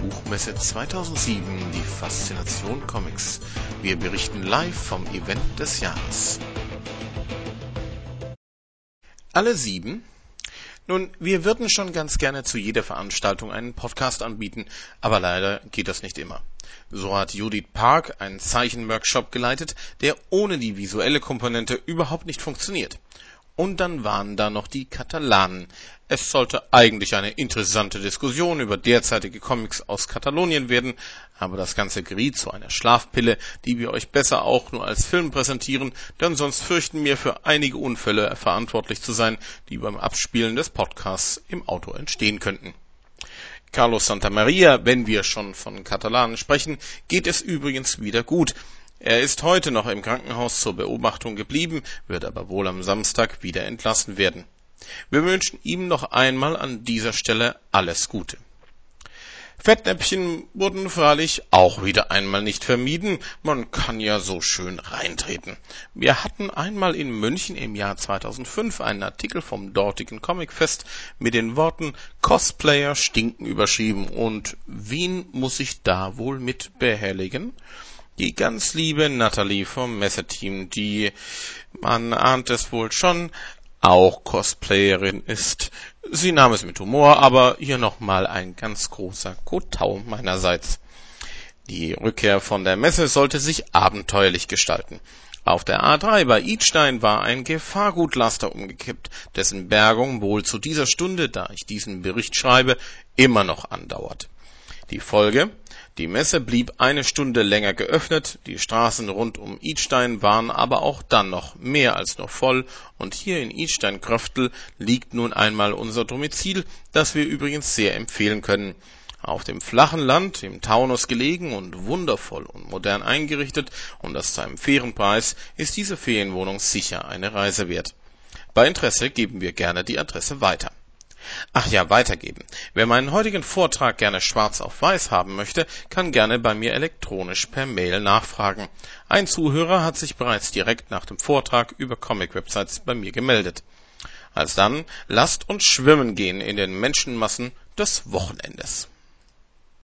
Buchmesse 2007 die Faszination Comics. Wir berichten live vom Event des Jahres. Alle sieben? Nun, wir würden schon ganz gerne zu jeder Veranstaltung einen Podcast anbieten, aber leider geht das nicht immer. So hat Judith Park einen Zeichenworkshop geleitet, der ohne die visuelle Komponente überhaupt nicht funktioniert. Und dann waren da noch die Katalanen. Es sollte eigentlich eine interessante Diskussion über derzeitige Comics aus Katalonien werden, aber das Ganze geriet zu einer Schlafpille, die wir euch besser auch nur als Film präsentieren, denn sonst fürchten wir für einige Unfälle verantwortlich zu sein, die beim Abspielen des Podcasts im Auto entstehen könnten. Carlos Santamaria, wenn wir schon von Katalanen sprechen, geht es übrigens wieder gut. Er ist heute noch im Krankenhaus zur Beobachtung geblieben, wird aber wohl am Samstag wieder entlassen werden. Wir wünschen ihm noch einmal an dieser Stelle alles Gute. Fettnäpfchen wurden freilich auch wieder einmal nicht vermieden. Man kann ja so schön reintreten. Wir hatten einmal in München im Jahr 2005 einen Artikel vom dortigen Comicfest mit den Worten Cosplayer stinken überschrieben und wen muss ich da wohl mit behelligen? Die ganz liebe Natalie vom Messeteam, die, man ahnt es wohl schon, auch Cosplayerin ist. Sie nahm es mit Humor, aber hier nochmal ein ganz großer Kotau meinerseits. Die Rückkehr von der Messe sollte sich abenteuerlich gestalten. Auf der A3 bei Idstein war ein Gefahrgutlaster umgekippt, dessen Bergung wohl zu dieser Stunde, da ich diesen Bericht schreibe, immer noch andauert. Die Folge? Die Messe blieb eine Stunde länger geöffnet, die Straßen rund um Idstein waren aber auch dann noch mehr als noch voll, und hier in Idstein-Kröftl liegt nun einmal unser Domizil, das wir übrigens sehr empfehlen können. Auf dem flachen Land, im Taunus gelegen und wundervoll und modern eingerichtet und das zu einem fairen Preis, ist diese Ferienwohnung sicher eine Reise wert. Bei Interesse geben wir gerne die Adresse weiter Ach ja, weitergeben. Wer meinen heutigen Vortrag gerne schwarz auf weiß haben möchte, kann gerne bei mir elektronisch per Mail nachfragen. Ein Zuhörer hat sich bereits direkt nach dem Vortrag über Comic-Websites bei mir gemeldet. Alsdann lasst uns schwimmen gehen in den Menschenmassen des Wochenendes.